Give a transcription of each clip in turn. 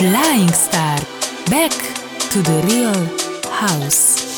Flying Star. Back to the real house.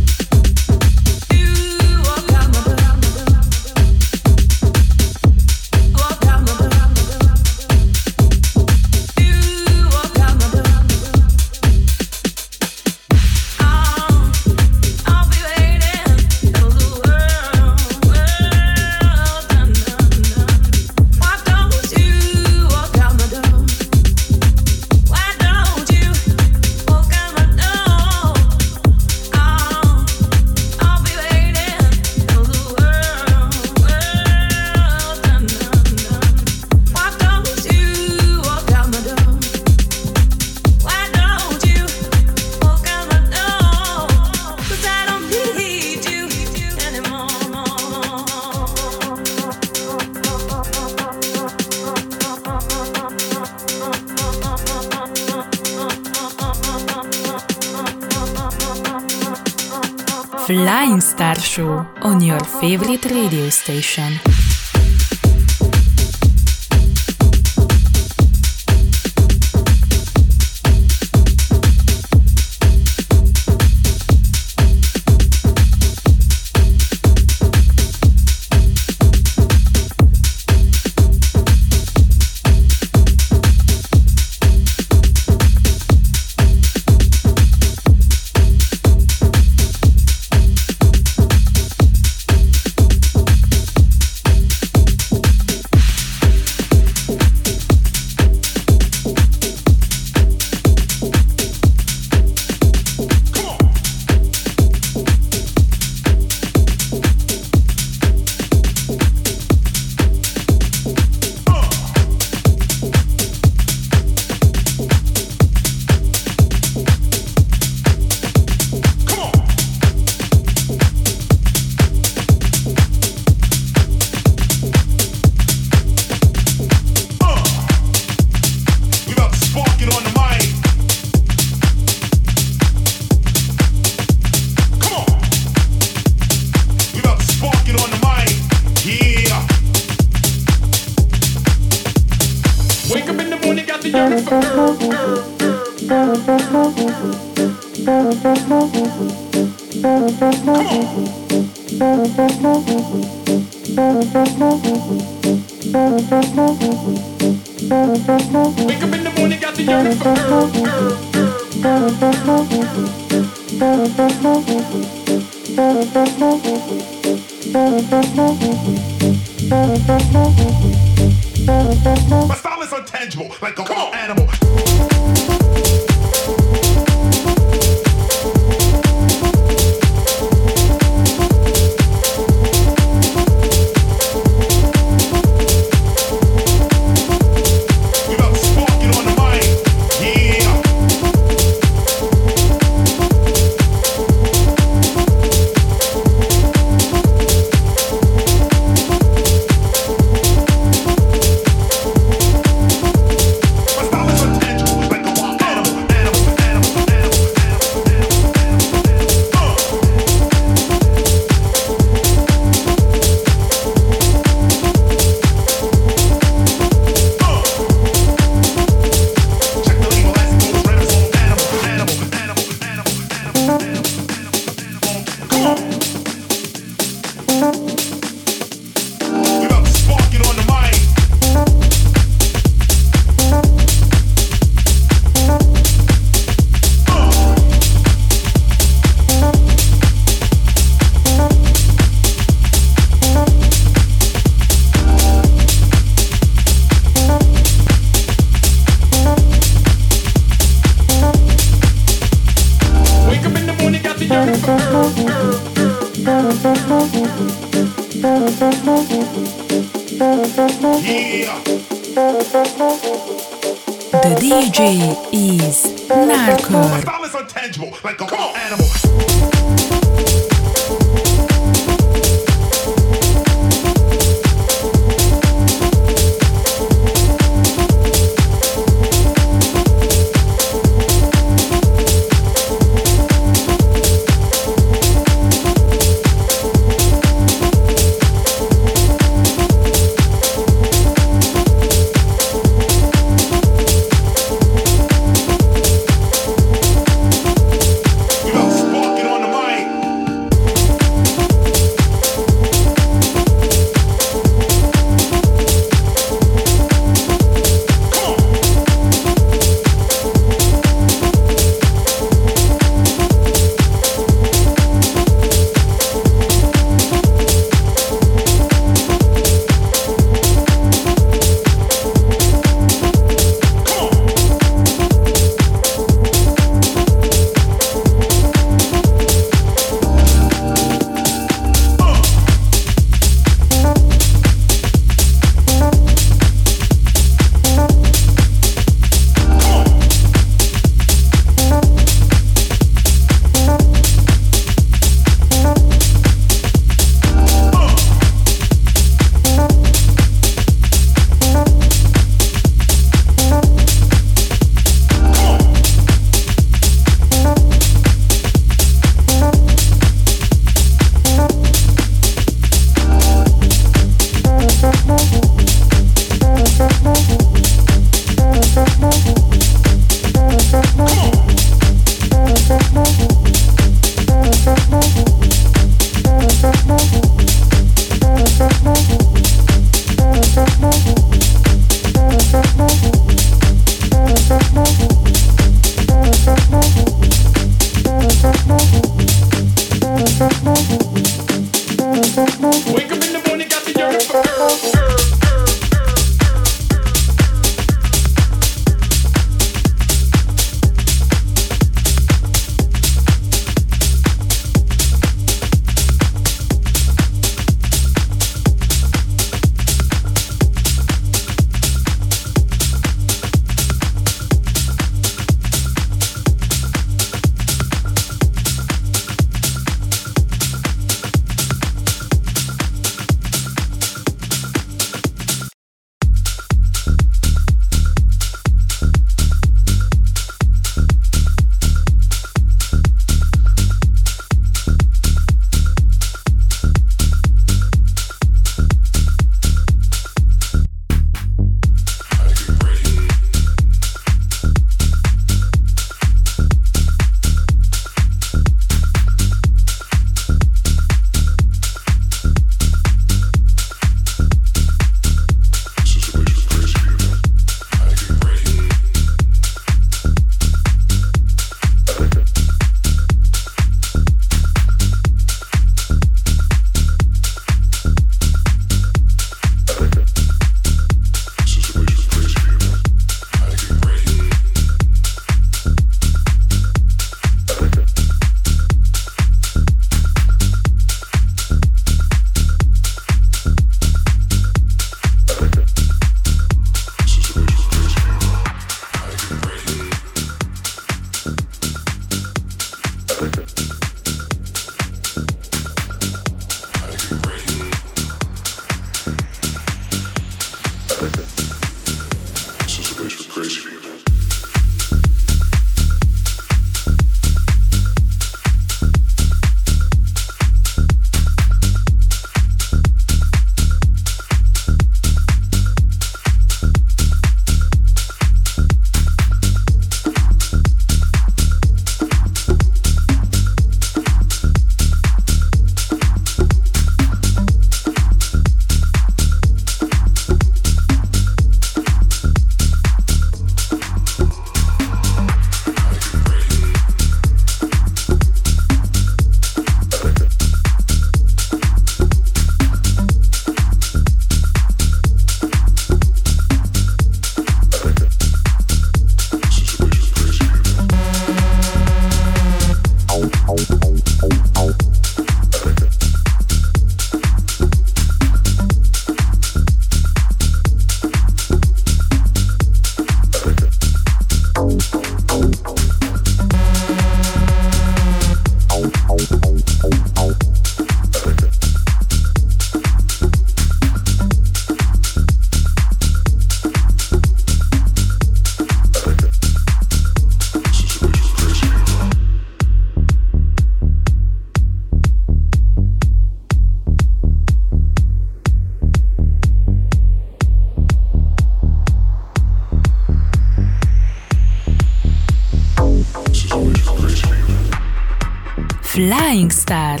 Star.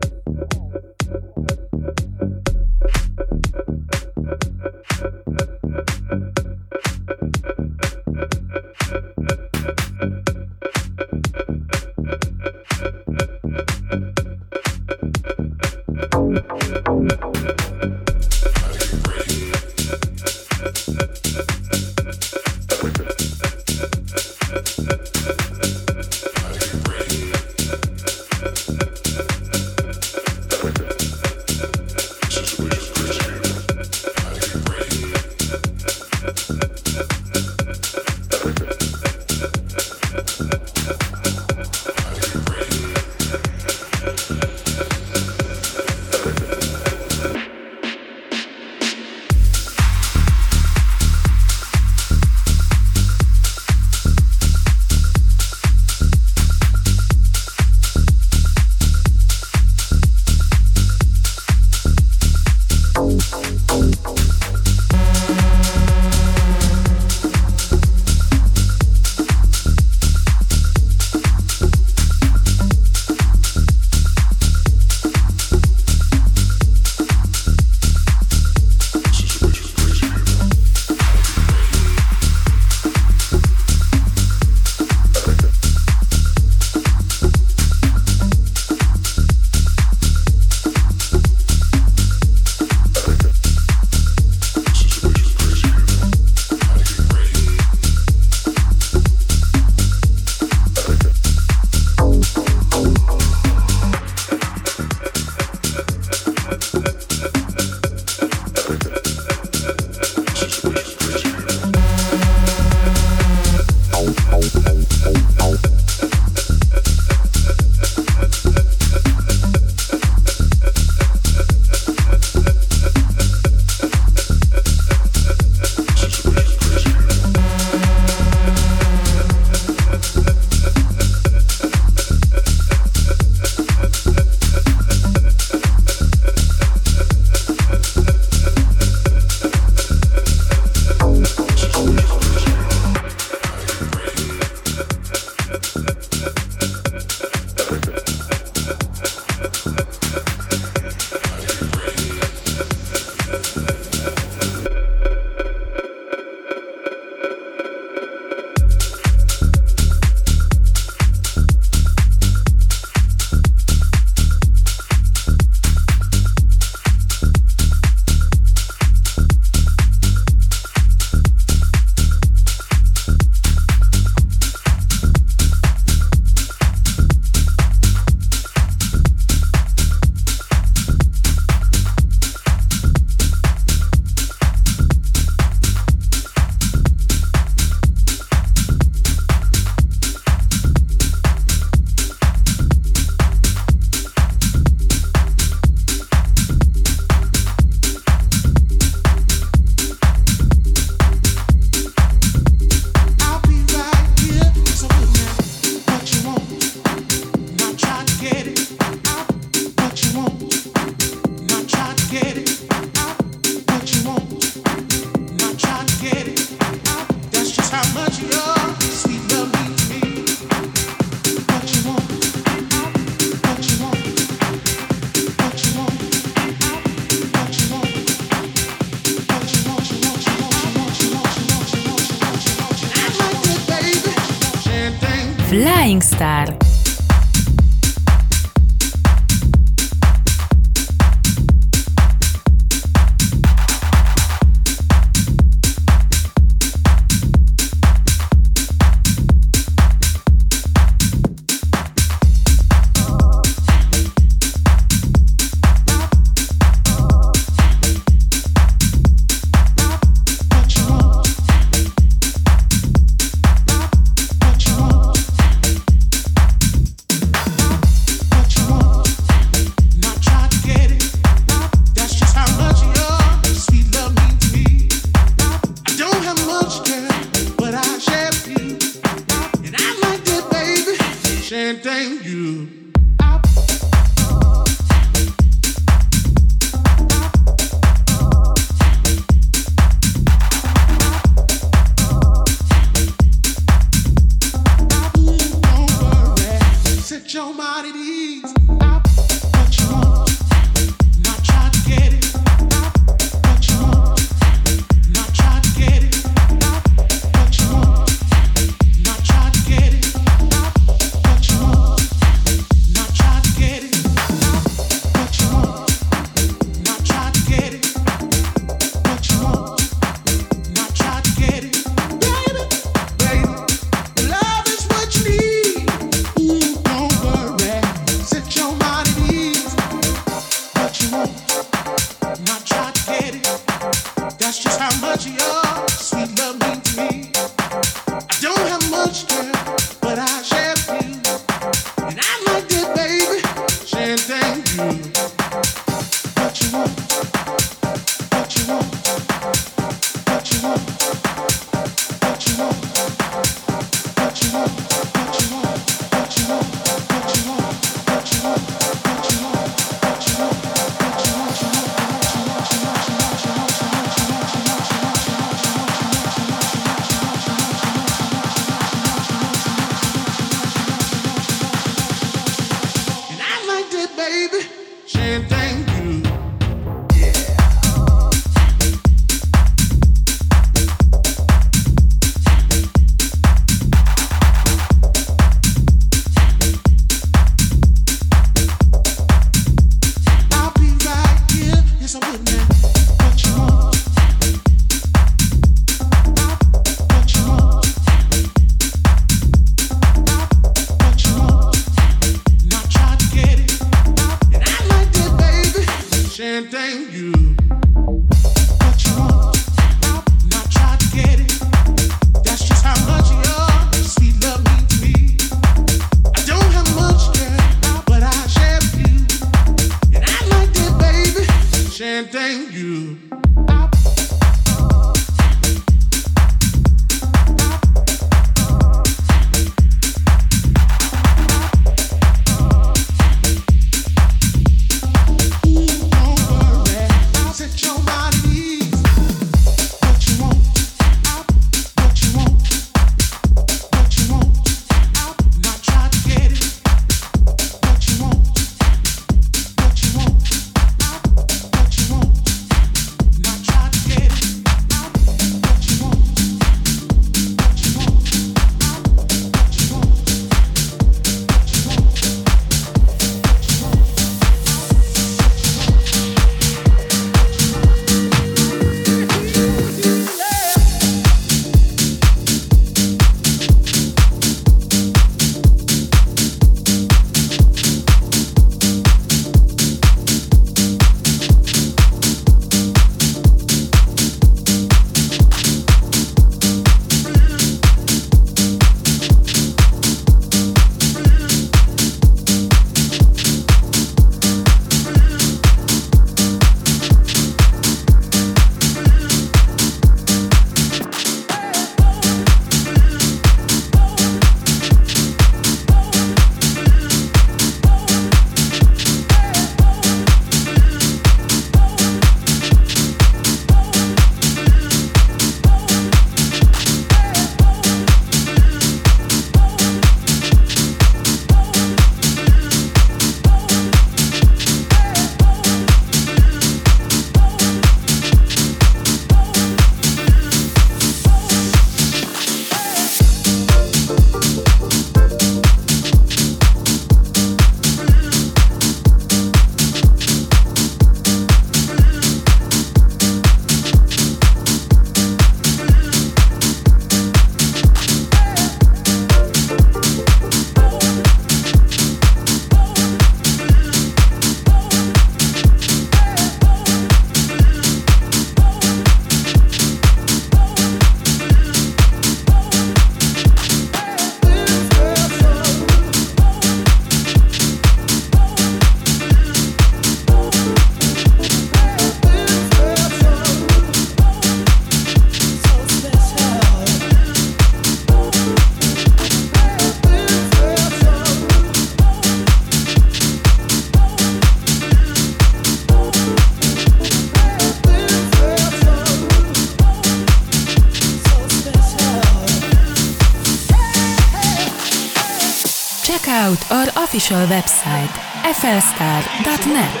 Official website flstar.net.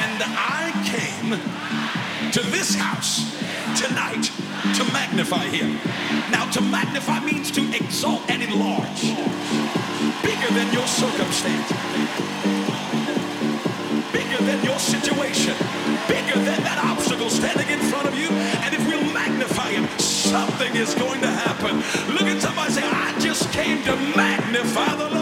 And I came to this house tonight to magnify him. Now, to magnify means to exalt and enlarge, bigger than your circumstance, bigger than your situation, bigger than that obstacle standing in front of you. And if we'll magnify him, something is going to happen. Look at somebody say, I just came to magnify the Lord.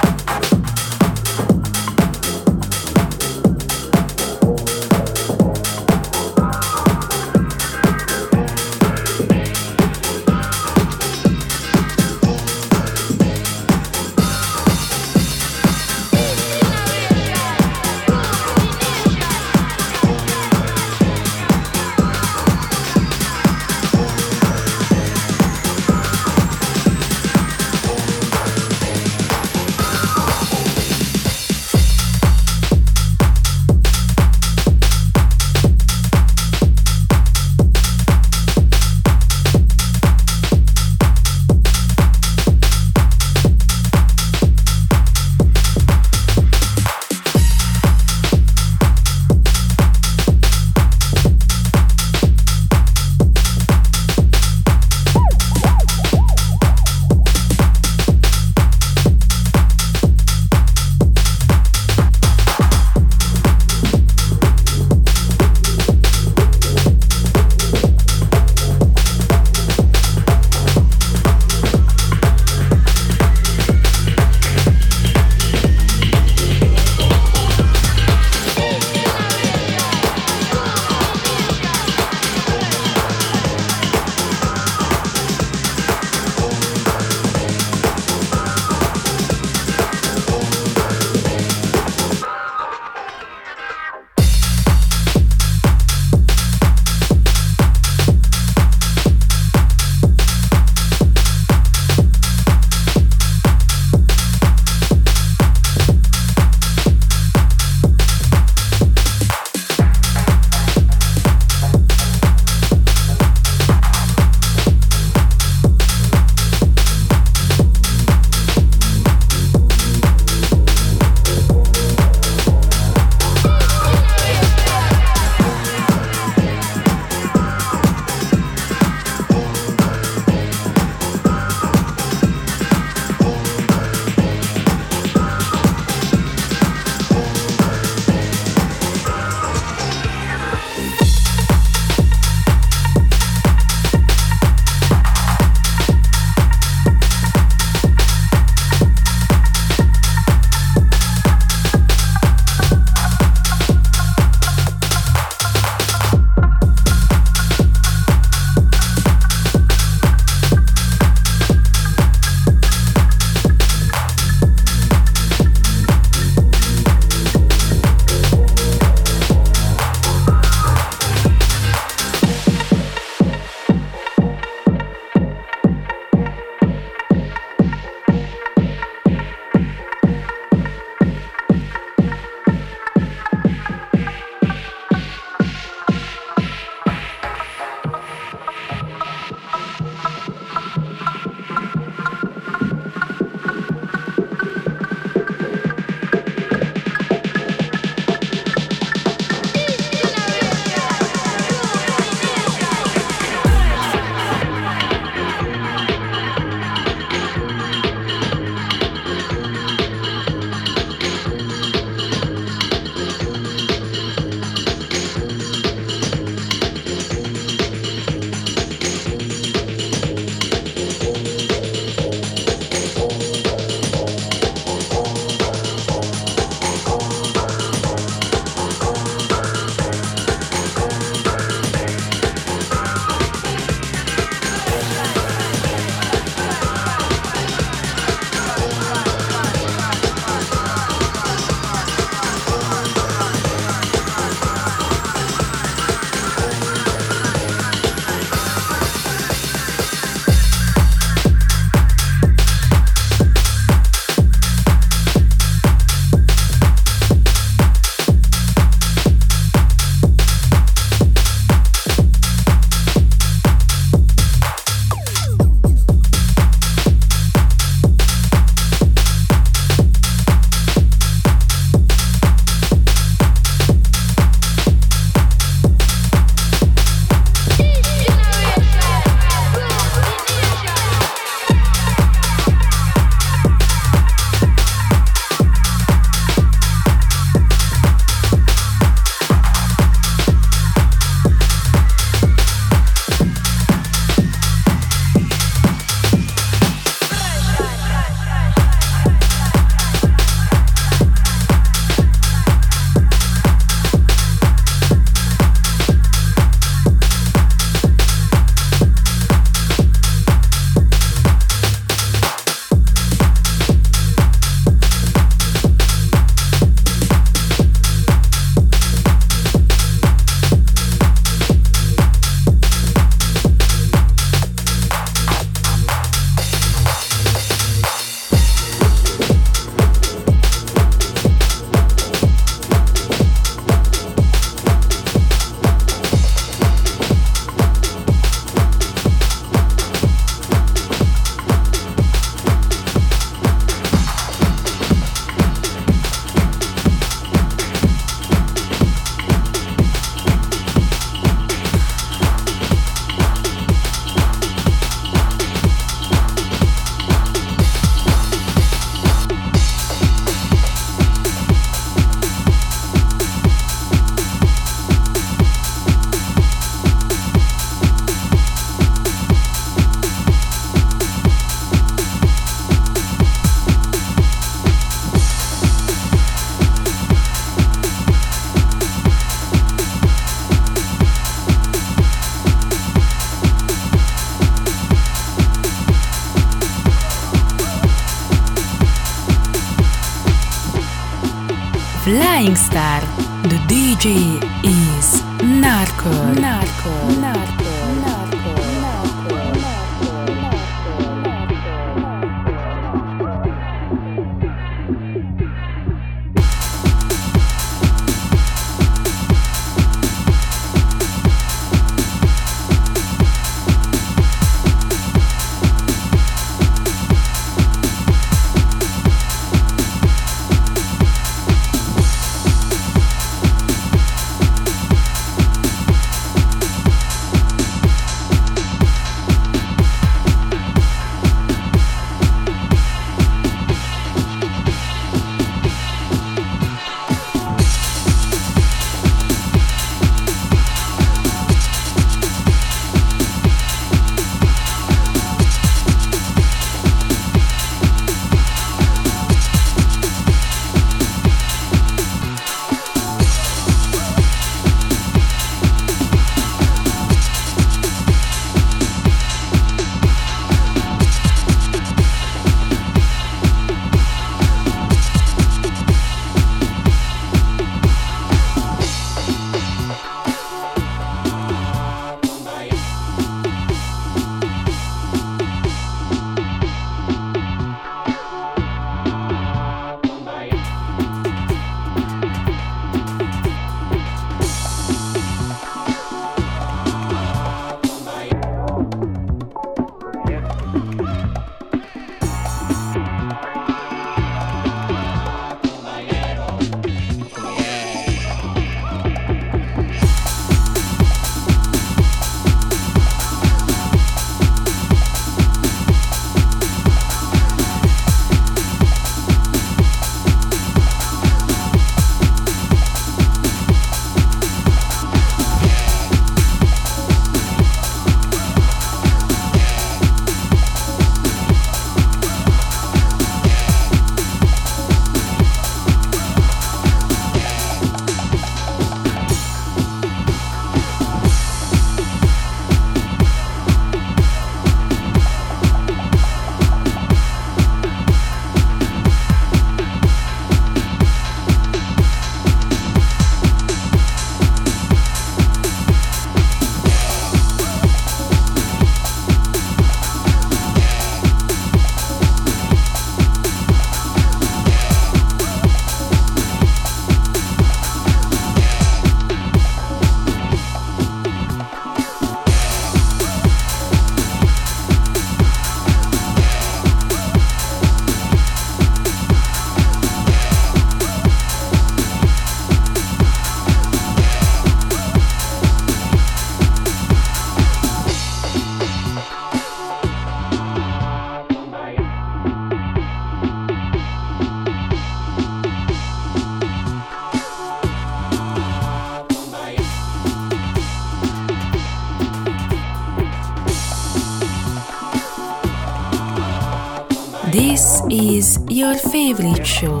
Show,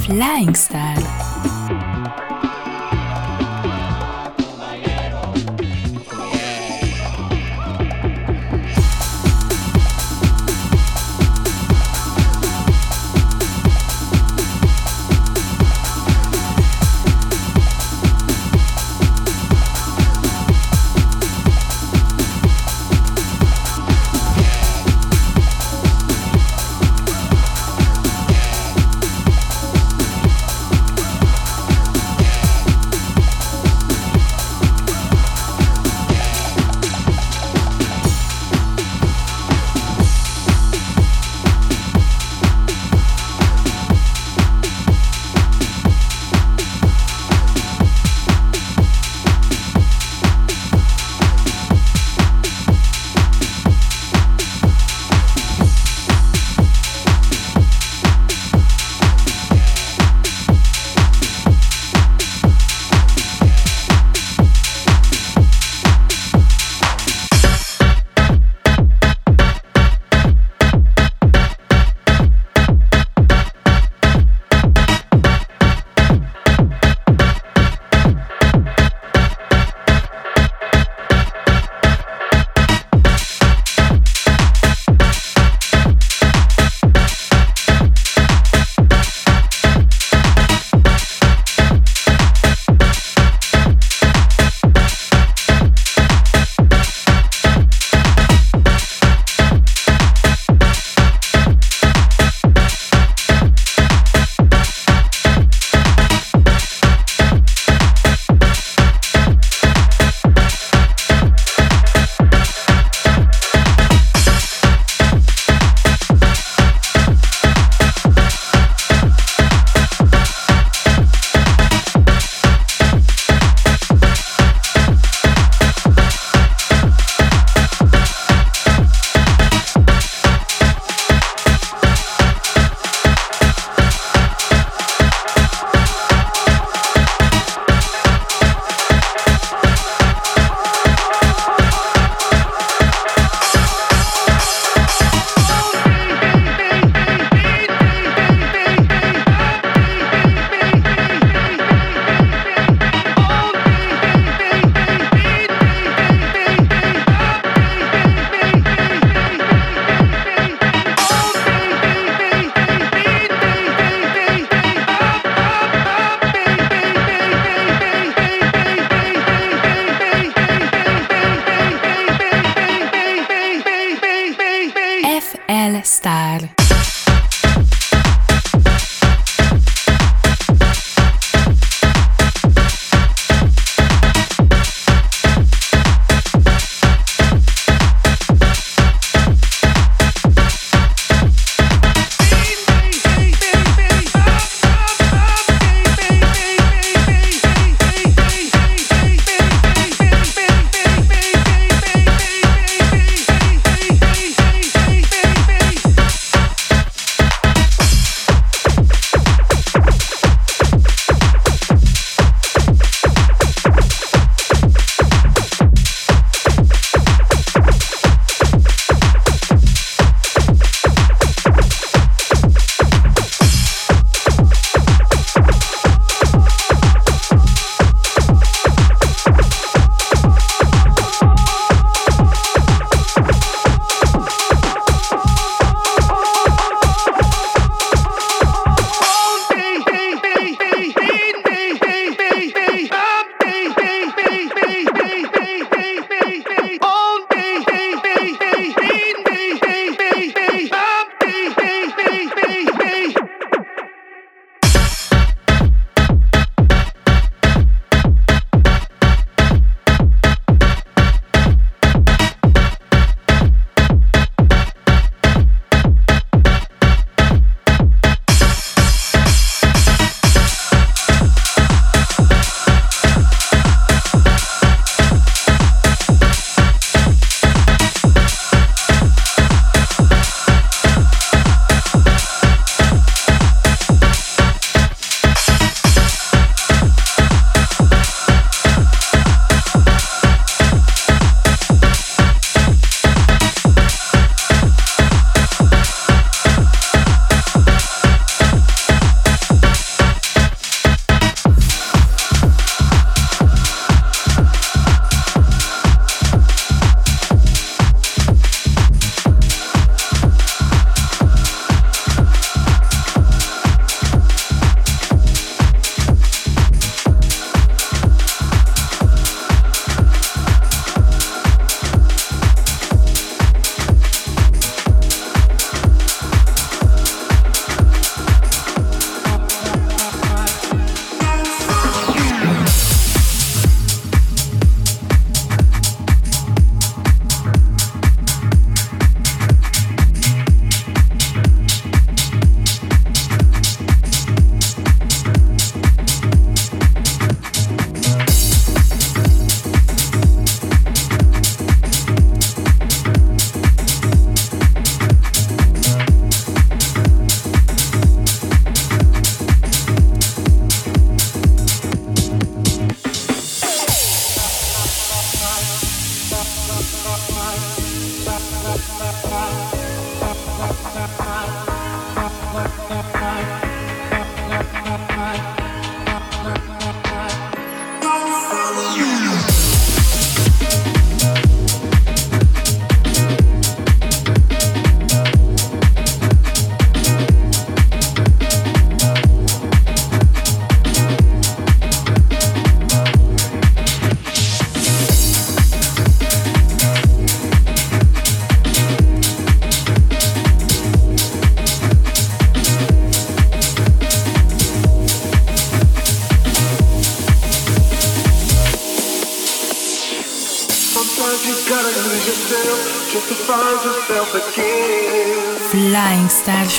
Flying Style.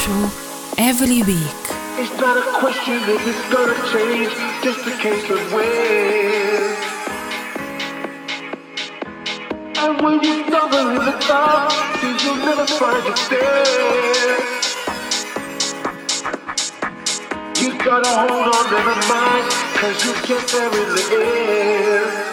Show every week. It's not a question if it's gonna change, just a case of when. And when you stumble in the dark, you'll never find your stairs. You gotta hold on, never mind, cause you there in the end.